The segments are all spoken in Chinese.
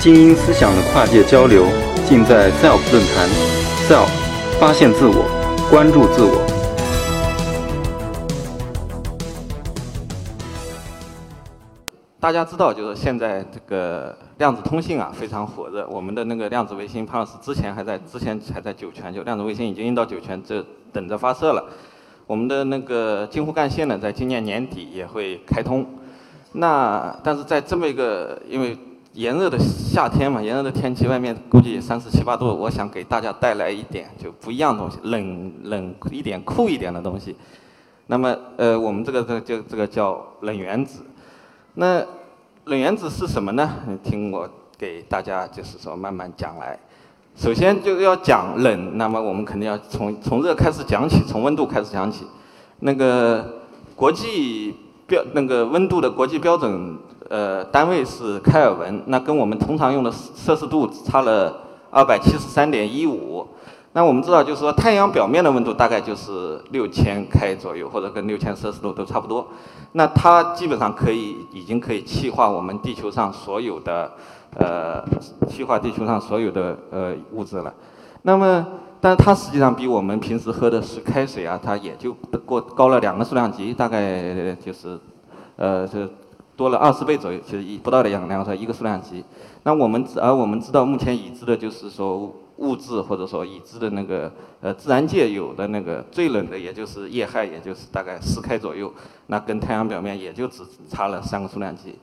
精英思想的跨界交流，尽在 SELF 论坛。SELF，发现自我，关注自我。大家知道，就是现在这个量子通信啊非常火热。我们的那个量子卫星潘老师之前还在之前还在酒泉，就量子卫星已经运到酒泉，这等着发射了。我们的那个京沪干线呢，在今年年底也会开通。那但是在这么一个因为炎热的夏天嘛，炎热的天气，外面估计三十七八度。我想给大家带来一点就不一样的东西，冷冷一点、酷一点的东西。那么，呃，我们这个这就这个叫冷原子。那冷原子是什么呢？听我给大家就是说慢慢讲来。首先就要讲冷，那么我们肯定要从从热开始讲起，从温度开始讲起。那个国际标那个温度的国际标准。呃，单位是开尔文，那跟我们通常用的摄氏度差了二百七十三点一五。那我们知道，就是说太阳表面的温度大概就是六千开左右，或者跟六千摄氏度都差不多。那它基本上可以已经可以气化我们地球上所有的呃气化地球上所有的呃物质了。那么，但它实际上比我们平时喝的是开水啊，它也就过高了两个数量级，大概就是呃这。多了二十倍左右，其实一不到的两两个一个数量级。那我们而我们知道，目前已知的就是说物质或者说已知的那个呃自然界有的那个最冷的，也就是液氦，也就是大概十开左右。那跟太阳表面也就只差了三个数量级。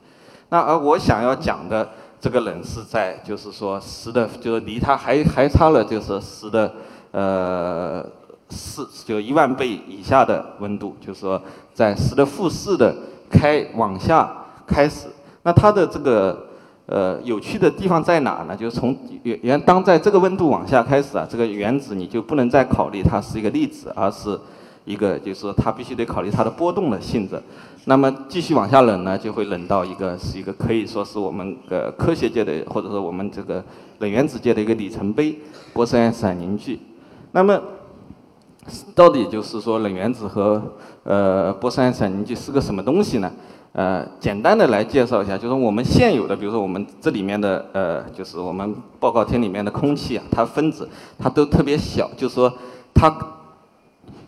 那而我想要讲的这个冷是在就是说十的，就是离它还还差了就是十的呃四就一万倍以下的温度，就是说在十的负四的开往下。开始，那它的这个呃有趣的地方在哪呢？就是从原原当在这个温度往下开始啊，这个原子你就不能再考虑它是一个粒子，而是一个就是说它必须得考虑它的波动的性质。那么继续往下冷呢，就会冷到一个是一个可以说是我们呃科学界的或者说我们这个冷原子界的一个里程碑——波斯爱因斯坦凝聚。那么到底就是说冷原子和呃波斯爱因斯坦凝聚是个什么东西呢？呃，简单的来介绍一下，就是我们现有的，比如说我们这里面的，呃，就是我们报告厅里面的空气啊，它分子它都特别小，就是说它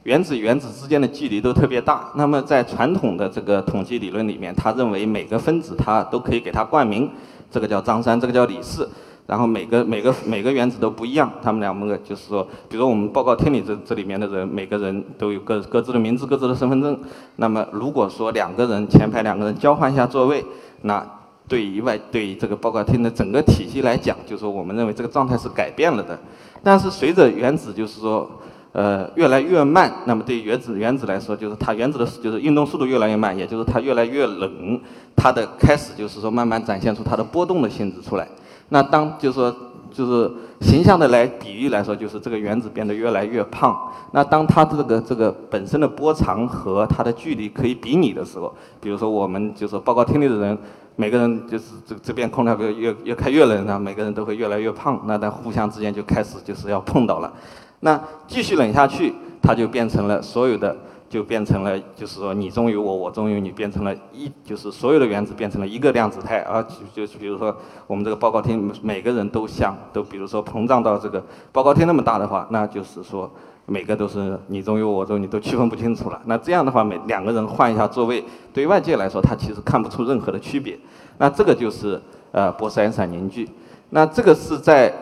原子原子之间的距离都特别大。那么在传统的这个统计理论里面，他认为每个分子它都可以给它冠名，这个叫张三，这个叫李四。然后每个每个每个原子都不一样，他们两个就是说，比如说我们报告厅里这这里面的人，每个人都有各各自的名字、各自的身份证。那么如果说两个人前排两个人交换一下座位，那对于外对于这个报告厅的整个体系来讲，就是说我们认为这个状态是改变了的。但是随着原子就是说呃越来越慢，那么对原子原子来说，就是它原子的就是运动速度越来越慢，也就是它越来越冷，它的开始就是说慢慢展现出它的波动的性质出来。那当就是说，就是形象的来比喻来说，就是这个原子变得越来越胖。那当它这个这个本身的波长和它的距离可以比拟的时候，比如说我们就是报告厅里的人，每个人就是这这边空调越越越开越冷，那每个人都会越来越胖。那在互相之间就开始就是要碰到了。那继续冷下去，它就变成了所有的。就变成了，就是说你中有我，我中有你，变成了一，就是所有的原子变成了一个量子态，而就就比如说我们这个报告厅每个人都像，都比如说膨胀到这个报告厅那么大的话，那就是说每个都是你中有我中，你都区分不清楚了。那这样的话，每两个人换一下座位，对外界来说，他其实看不出任何的区别。那这个就是呃波斯爱因斯坦凝聚。那这个是在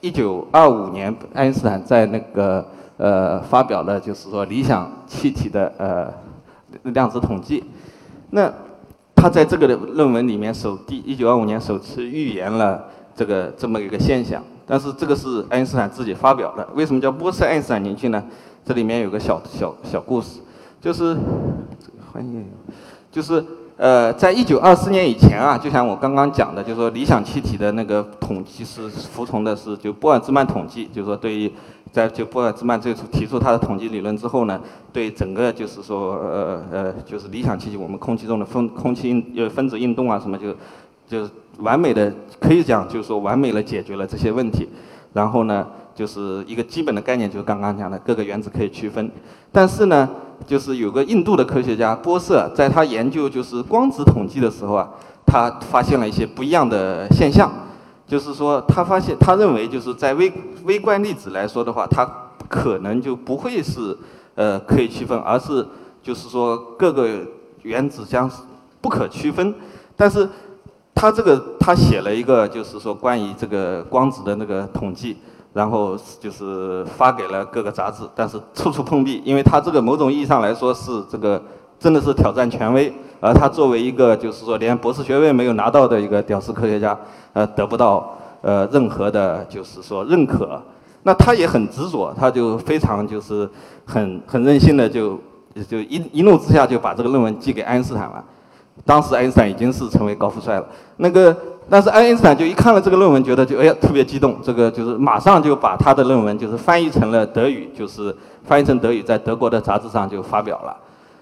一九二五年，爱因斯坦在那个。呃，发表了就是说理想气体的呃量子统计，那他在这个论文里面首第一九二五年首次预言了这个这么一个现象，但是这个是爱因斯坦自己发表的。为什么叫波斯爱因斯坦凝聚呢？这里面有个小小小故事，就是这个翻译就是。呃，在一九二四年以前啊，就像我刚刚讲的，就是说理想气体的那个统计是服从的是就波尔兹曼统计，就是说对于在就波尔兹曼最初提出他的统计理论之后呢，对整个就是说呃呃就是理想气体我们空气中的分空气呃分子运动啊什么就就是完美的可以讲就是说完美的解决了这些问题，然后呢就是一个基本的概念就是刚刚讲的各个原子可以区分，但是呢。就是有个印度的科学家波瑟，在他研究就是光子统计的时候啊，他发现了一些不一样的现象。就是说他发现他认为就是在微微观粒子来说的话，它可能就不会是呃可以区分，而是就是说各个原子将不可区分。但是他这个他写了一个就是说关于这个光子的那个统计。然后就是发给了各个杂志，但是处处碰壁，因为他这个某种意义上来说是这个真的是挑战权威，而他作为一个就是说连博士学位没有拿到的一个屌丝科学家，呃，得不到呃任何的就是说认可，那他也很执着，他就非常就是很很任性的就就一一怒之下就把这个论文寄给爱因斯坦了，当时爱因斯坦已经是成为高富帅了，那个。但是爱因斯坦就一看了这个论文，觉得就哎呀特别激动，这个就是马上就把他的论文就是翻译成了德语，就是翻译成德语，在德国的杂志上就发表了。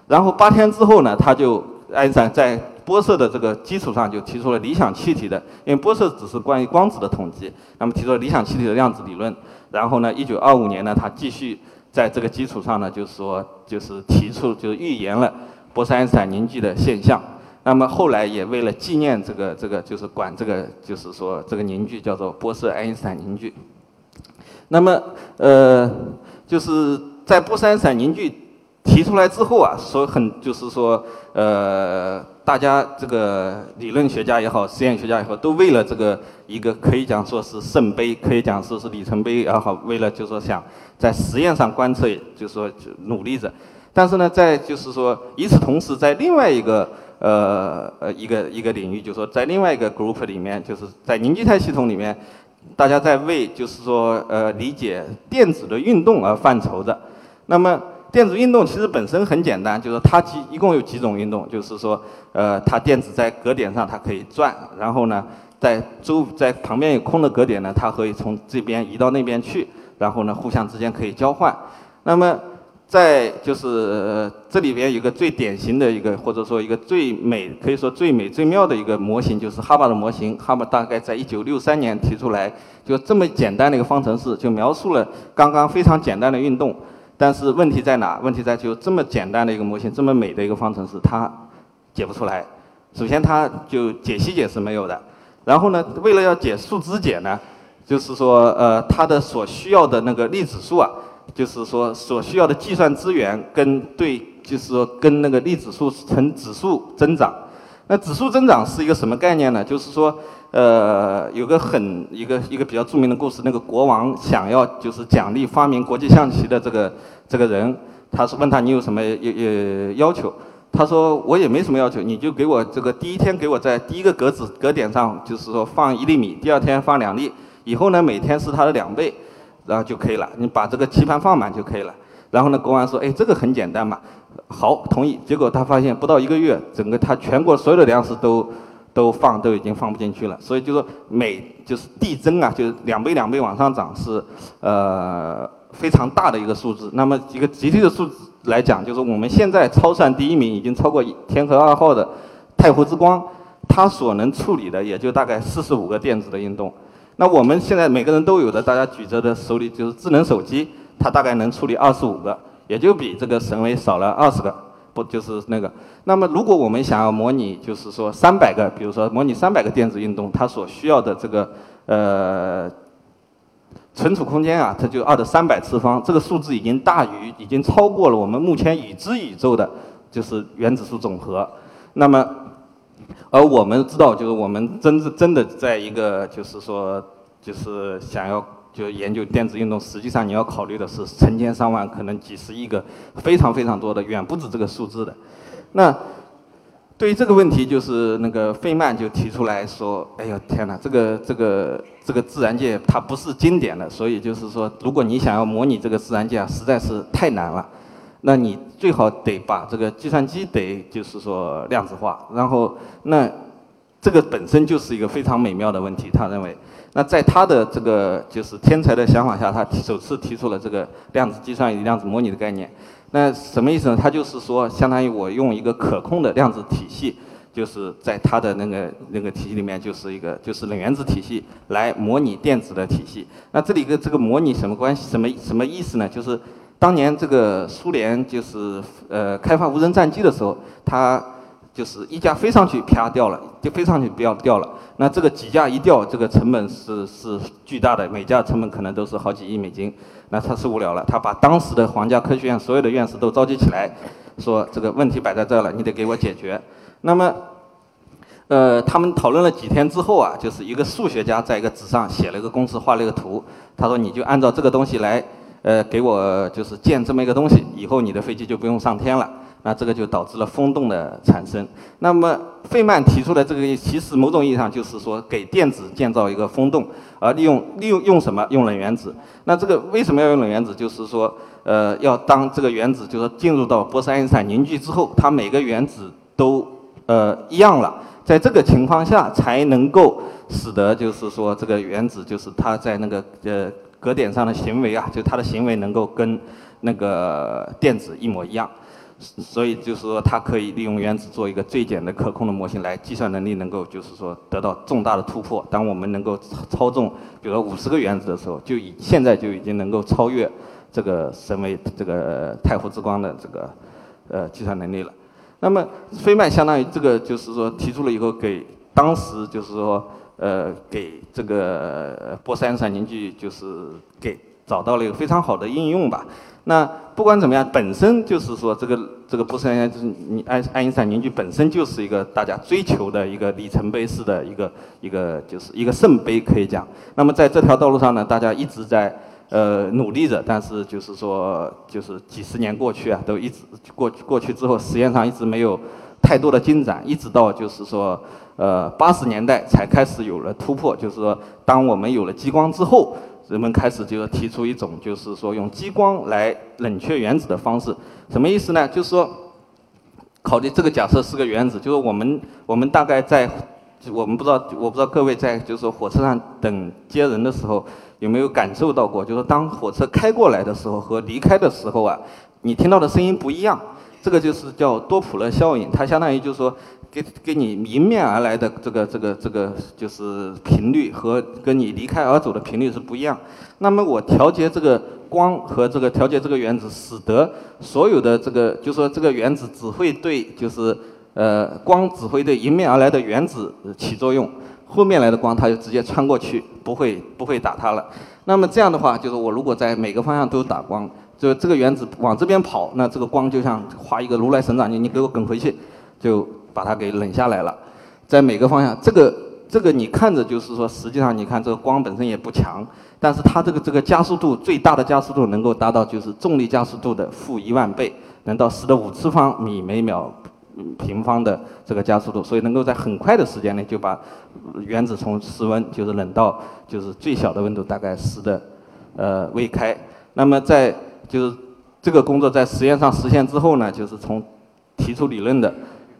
然后八天之后呢，他就爱因斯坦在波色的这个基础上就提出了理想气体的，因为波色只是关于光子的统计，那么提出了理想气体的量子理论。然后呢，一九二五年呢，他继续在这个基础上呢，就是说就是提出就是预言了波色爱因斯坦凝聚的现象。那么后来也为了纪念这个这个，就是管这个，就是说这个凝聚叫做波色爱因斯坦凝聚。那么呃，就是在波色爱因斯坦凝聚提出来之后啊，说很就是说呃，大家这个理论学家也好，实验学家也好，都为了这个一个可以讲说是圣杯，可以讲说是里程碑也好，为了就是说想在实验上观测，就是说努力着。但是呢，在就是说与此同时，在另外一个。呃呃，一个一个领域，就是说在另外一个 group 里面，就是在凝聚态系统里面，大家在为就是说呃理解电子的运动而犯愁的。那么电子运动其实本身很简单，就是它几一共有几种运动，就是说呃它电子在格点上它可以转，然后呢在周在旁边有空的格点呢，它可以从这边移到那边去，然后呢互相之间可以交换。那么在就是这里边有个最典型的一个，或者说一个最美，可以说最美最妙的一个模型，就是哈巴的模型。哈巴大概在一九六三年提出来，就这么简单的一个方程式，就描述了刚刚非常简单的运动。但是问题在哪？问题在就这么简单的一个模型，这么美的一个方程式，它解不出来。首先，它就解析解是没有的。然后呢，为了要解数值解呢，就是说呃，它的所需要的那个粒子数啊。就是说，所需要的计算资源跟对，就是说跟那个粒子数呈指数增长。那指数增长是一个什么概念呢？就是说，呃，有个很一个一个比较著名的故事，那个国王想要就是奖励发明国际象棋的这个这个人，他是问他你有什么要要求？他说我也没什么要求，你就给我这个第一天给我在第一个格子格点上，就是说放一粒米，第二天放两粒，以后呢每天是它的两倍。然后就可以了，你把这个棋盘放满就可以了。然后呢，国王说：“哎，这个很简单嘛。”好，同意。结果他发现不到一个月，整个他全国所有的粮食都都放都已经放不进去了。所以就说每就是递增啊，就是两倍两倍往上涨是呃非常大的一个数字。那么一个集体的数字来讲，就是我们现在超算第一名已经超过天河二号的太湖之光，它所能处理的也就大概四十五个电子的运动。那我们现在每个人都有的，大家举着的手里就是智能手机，它大概能处理二十五个，也就比这个神威少了二十个，不就是那个？那么如果我们想要模拟，就是说三百个，比如说模拟三百个电子运动，它所需要的这个呃存储空间啊，它就二的三百次方，这个数字已经大于，已经超过了我们目前已知宇宙的，就是原子数总和。那么而我们知道，就是我们真是真的在一个，就是说，就是想要就研究电子运动，实际上你要考虑的是成千上万，可能几十亿个，非常非常多的，远不止这个数字的。那对于这个问题，就是那个费曼就提出来说：“哎呦天哪，这个这个这个自然界它不是经典的，所以就是说，如果你想要模拟这个自然界，实在是太难了。”那你最好得把这个计算机得就是说量子化，然后那这个本身就是一个非常美妙的问题。他认为，那在他的这个就是天才的想法下，他首次提出了这个量子计算与量子模拟的概念。那什么意思呢？他就是说，相当于我用一个可控的量子体系，就是在他的那个那个体系里面，就是一个就是冷原子体系来模拟电子的体系。那这里跟这个模拟什么关系？什么什么意思呢？就是。当年这个苏联就是呃开发无人战机的时候，他就是一架飞上去啪掉了，就飞上去不要掉了。那这个几架一掉，这个成本是是巨大的，每架成本可能都是好几亿美金。那他是无聊了，他把当时的皇家科学院所有的院士都召集起来，说这个问题摆在这了，你得给我解决。那么。呃，他们讨论了几天之后啊，就是一个数学家在一个纸上写了一个公式，画了一个图。他说：“你就按照这个东西来，呃，给我就是建这么一个东西，以后你的飞机就不用上天了。”那这个就导致了风洞的产生。那么费曼提出的这个，其实某种意义上就是说给电子建造一个风洞，而利用利用用什么？用冷原子。那这个为什么要用冷原子？就是说，呃，要当这个原子就是进入到波斯爱因斯坦凝聚之后，它每个原子都呃一样了。在这个情况下，才能够使得就是说这个原子就是它在那个呃格点上的行为啊，就它的行为能够跟那个电子一模一样，所以就是说它可以利用原子做一个最简的可控的模型来计算能力能够就是说得到重大的突破。当我们能够操纵比如说五十个原子的时候，就已现在就已经能够超越这个神为这个太湖之光的这个呃计算能力了。那么，飞曼相当于这个，就是说提出了以后，给当时就是说，呃，给这个波斯爱因斯坦凝聚，就是给找到了一个非常好的应用吧。那不管怎么样，本身就是说，这个这个不是爱就是你爱爱因斯坦凝聚本身就是一个大家追求的一个里程碑式的一个一个就是一个圣杯可以讲。那么在这条道路上呢，大家一直在。呃，努力着，但是就是说，就是几十年过去啊，都一直过去过去之后，实验上一直没有太多的进展，一直到就是说，呃，八十年代才开始有了突破。就是说，当我们有了激光之后，人们开始就要提出一种就是说用激光来冷却原子的方式。什么意思呢？就是说，考虑这个假设是个原子，就是我们我们大概在，我们不知道，我不知道各位在就是说火车上等接人的时候。有没有感受到过？就是当火车开过来的时候和离开的时候啊，你听到的声音不一样。这个就是叫多普勒效应，它相当于就是说，给给你迎面而来的这个这个这个就是频率和跟你离开而走的频率是不一样。那么我调节这个光和这个调节这个原子，使得所有的这个就说这个原子只会对就是呃光只会对迎面而来的原子起作用。后面来的光，它就直接穿过去，不会不会打它了。那么这样的话，就是我如果在每个方向都打光，就这个原子往这边跑，那这个光就像画一个如来神掌，你你给我滚回去，就把它给冷下来了。在每个方向，这个这个你看着就是说，实际上你看这个光本身也不强，但是它这个这个加速度最大的加速度能够达到就是重力加速度的负一万倍，能到十的五次方米每秒。平方的这个加速度，所以能够在很快的时间内就把原子从室温就是冷到就是最小的温度，大概十的呃微开。那么在就是这个工作在实验上实现之后呢，就是从提出理论的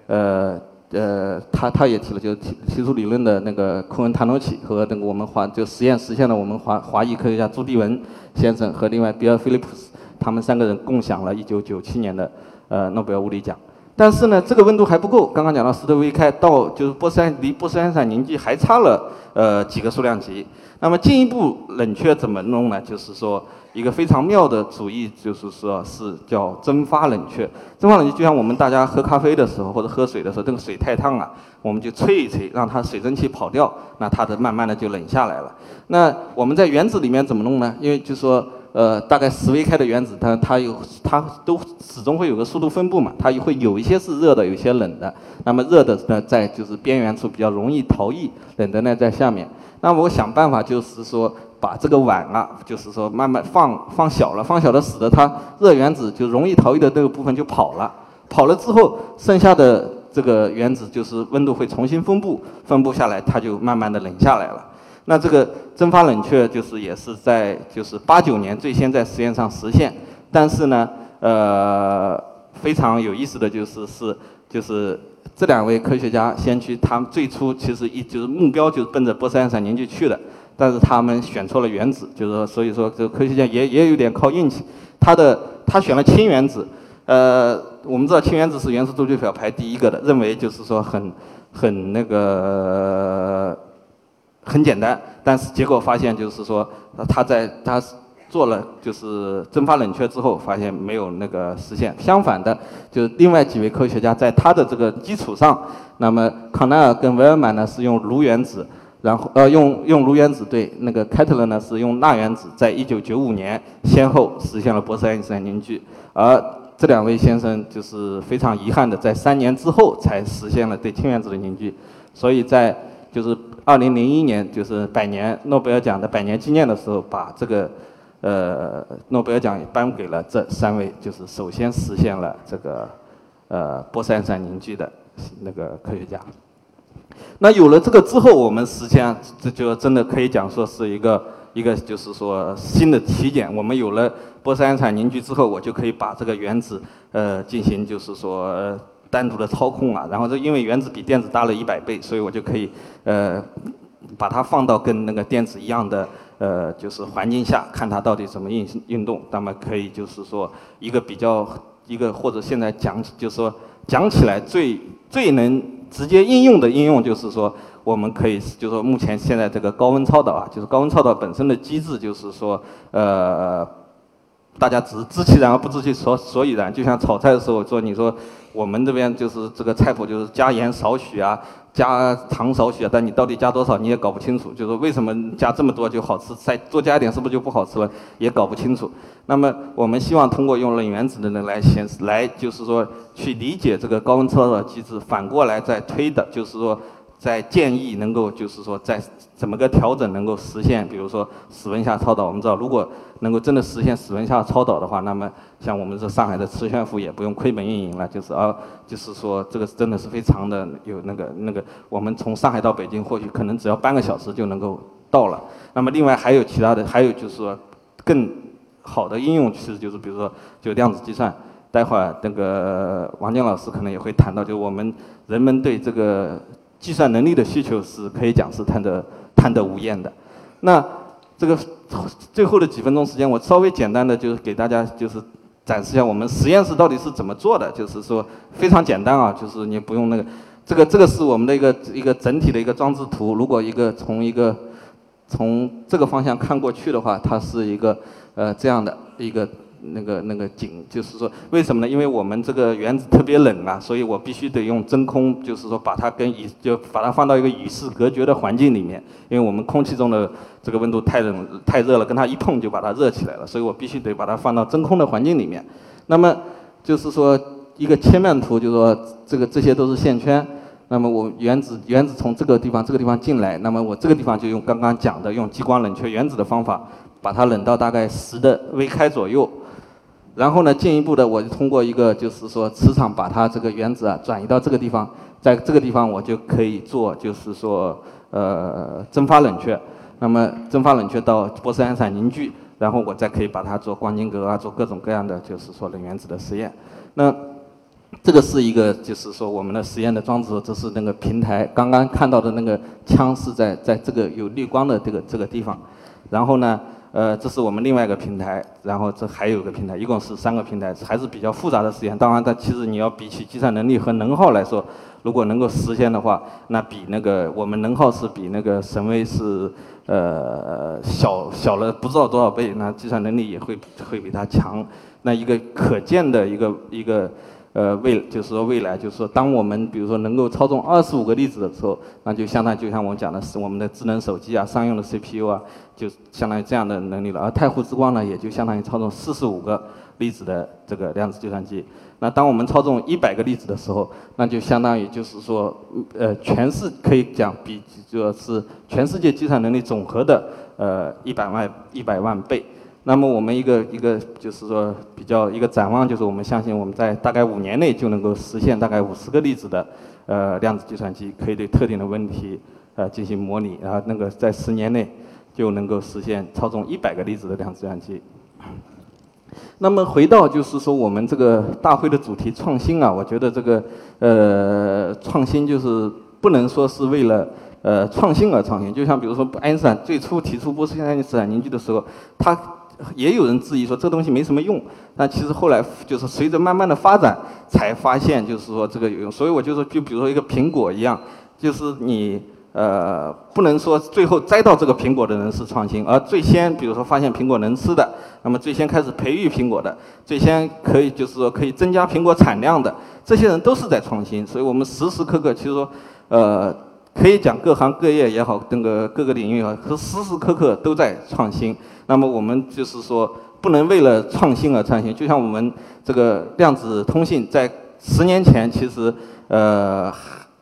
呃呃他他也提了，就提提出理论的那个库恩塔诺奇和那个我们华就实验实现了我们华华裔科学家朱迪文先生和另外比尔菲利普斯他们三个人共享了1997年的呃诺贝尔物理奖。但是呢，这个温度还不够。刚刚讲到十的微开到就是波斯爱离波斯爱因斯坦凝聚还差了呃几个数量级。那么进一步冷却怎么弄呢？就是说一个非常妙的主意，就是说是叫蒸发冷却。蒸发冷却就像我们大家喝咖啡的时候或者喝水的时候，这个水太烫了，我们就吹一吹，让它水蒸气跑掉，那它的慢慢的就冷下来了。那我们在原子里面怎么弄呢？因为就说。呃，大概十微开的原子，它它有它都始终会有个速度分布嘛，它会有一些是热的，有些冷的。那么热的呢，在就是边缘处比较容易逃逸，冷的呢在下面。那我想办法就是说，把这个碗啊，就是说慢慢放放小了，放小了使得它热原子就容易逃逸的那个部分就跑了，跑了之后，剩下的这个原子就是温度会重新分布，分布下来，它就慢慢的冷下来了。那这个蒸发冷却就是也是在就是八九年最先在实验上实现，但是呢，呃，非常有意思的就是是就是这两位科学家先去，他们最初其实一就是目标就是奔着波斯爱因斯坦凝聚去的，但是他们选错了原子，就是说所以说这个科学家也也有点靠运气，他的他选了氢原子，呃，我们知道氢原子是元素周期表排第一个的，认为就是说很很那个。很简单，但是结果发现就是说，他在他做了就是蒸发冷却之后，发现没有那个实现。相反的，就是另外几位科学家在他的这个基础上，那么康奈尔跟维尔曼呢是用炉原子，然后呃用用炉原子对那个凯特勒呢是用钠原子，在一九九五年先后实现了波斯爱因斯坦凝聚，而这两位先生就是非常遗憾的，在三年之后才实现了对氢原子的凝聚，所以在就是二零零一年就是百年诺贝尔奖的百年纪念的时候，把这个。呃，诺贝尔奖也颁给了这三位，就是首先实现了这个呃波斯爱因斯坦凝聚的那个科学家。那有了这个之后，我们实际上这就真的可以讲说是一个一个就是说新的起点。我们有了波斯爱因斯坦凝聚之后，我就可以把这个原子呃进行就是说单独的操控啊。然后这因为原子比电子大了一百倍，所以我就可以呃把它放到跟那个电子一样的。呃，就是环境下看它到底怎么运运动，那么可以就是说一个比较一个或者现在讲就是说讲起来最最能直接应用的应用就是说我们可以就是说目前现在这个高温超导啊，就是高温超导本身的机制就是说呃。大家只知其然而不知其所所以然，就像炒菜的时候说，你说我们这边就是这个菜谱就是加盐少许啊，加糖少许，但你到底加多少你也搞不清楚，就是为什么加这么多就好吃，再多加一点是不是就不好吃了，也搞不清楚。那么我们希望通过用冷原子的能来显示，来就是说去理解这个高温超导机制，反过来再推的，就是说。在建议能够就是说在怎么个调整能够实现，比如说室温下超导，我们知道如果能够真的实现室温下超导的话，那么像我们这上海的磁悬浮也不用亏本运营了，就是而就是说这个真的是非常的有那个那个，我们从上海到北京或许可能只要半个小时就能够到了。那么另外还有其他的，还有就是说更好的应用，其实就是比如说就量子计算，待会儿那个王健老师可能也会谈到，就我们人们对这个。计算能力的需求是可以讲是贪得贪得无厌的。那这个最后的几分钟时间，我稍微简单的就是给大家就是展示一下我们实验室到底是怎么做的。就是说非常简单啊，就是你不用那个这个这个是我们的一个一个整体的一个装置图。如果一个从一个从这个方向看过去的话，它是一个呃这样的一个。那个那个井，就是说，为什么呢？因为我们这个原子特别冷啊，所以我必须得用真空，就是说把它跟与就把它放到一个与世隔绝的环境里面，因为我们空气中的这个温度太冷太热了，跟它一碰就把它热起来了，所以我必须得把它放到真空的环境里面。那么就是说一个切面图，就是说这个这些都是线圈。那么我原子原子从这个地方这个地方进来，那么我这个地方就用刚刚讲的用激光冷却原子的方法，把它冷到大概十的微开左右。然后呢，进一步的，我就通过一个就是说磁场，把它这个原子啊转移到这个地方，在这个地方我就可以做就是说呃蒸发冷却，那么蒸发冷却到玻色爱因斯坦凝聚，然后我再可以把它做光晶格啊，做各种各样的就是说冷原子的实验。那这个是一个就是说我们的实验的装置，这是那个平台，刚刚看到的那个枪是在在这个有绿光的这个这个地方，然后呢。呃，这是我们另外一个平台，然后这还有个平台，一共是三个平台，还是比较复杂的实验。当然，它其实你要比起计算能力和能耗来说，如果能够实现的话，那比那个我们能耗是比那个神威是呃小小了不知道多少倍，那计算能力也会会比它强。那一个可见的一个一个。呃，未就是说未来，就是说，当我们比如说能够操纵二十五个粒子的时候，那就相当于就像我讲的是我们的智能手机啊，商用的 CPU 啊，就相当于这样的能力了。而太湖之光呢，也就相当于操纵四十五个粒子的这个量子计算机。那当我们操纵一百个粒子的时候，那就相当于就是说，呃，全是可以讲比就是全世界计算能力总和的呃一百万一百万倍。那么我们一个一个就是说比较一个展望，就是我们相信我们在大概五年内就能够实现大概五十个粒子的呃量子计算机，可以对特定的问题呃进行模拟，然后那个在十年内就能够实现操纵一百个粒子的量子计算机。那么回到就是说我们这个大会的主题创新啊，我觉得这个呃创新就是不能说是为了。呃，创新而创新，就像比如说爱因斯坦最初提出波斯爱因斯坦凝聚的时候，他也有人质疑说这东西没什么用。但其实后来就是随着慢慢的发展，才发现就是说这个有用。所以我就说，就比如说一个苹果一样，就是你呃，不能说最后摘到这个苹果的人是创新，而最先比如说发现苹果能吃的，那么最先开始培育苹果的，最先可以就是说可以增加苹果产量的，这些人都是在创新。所以我们时时刻刻其实说，呃，可以讲各行各业也好，那个各个领域啊，是时时刻刻都在创新。那么我们就是说，不能为了创新而创新。就像我们这个量子通信，在十年前其实呃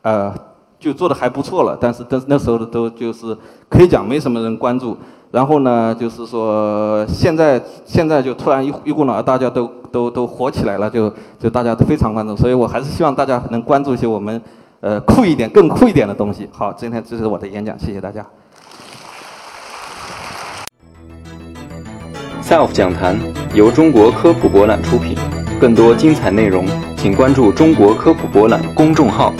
呃。就做的还不错了，但是但是那时候都就是可以讲没什么人关注。然后呢，就是说现在现在就突然一一股脑，大家都都都火起来了，就就大家都非常关注。所以我还是希望大家能关注一些我们呃酷一点、更酷一点的东西。好，今天这是我的演讲，谢谢大家。Self 讲坛由中国科普博览出品，更多精彩内容，请关注中国科普博览公众号。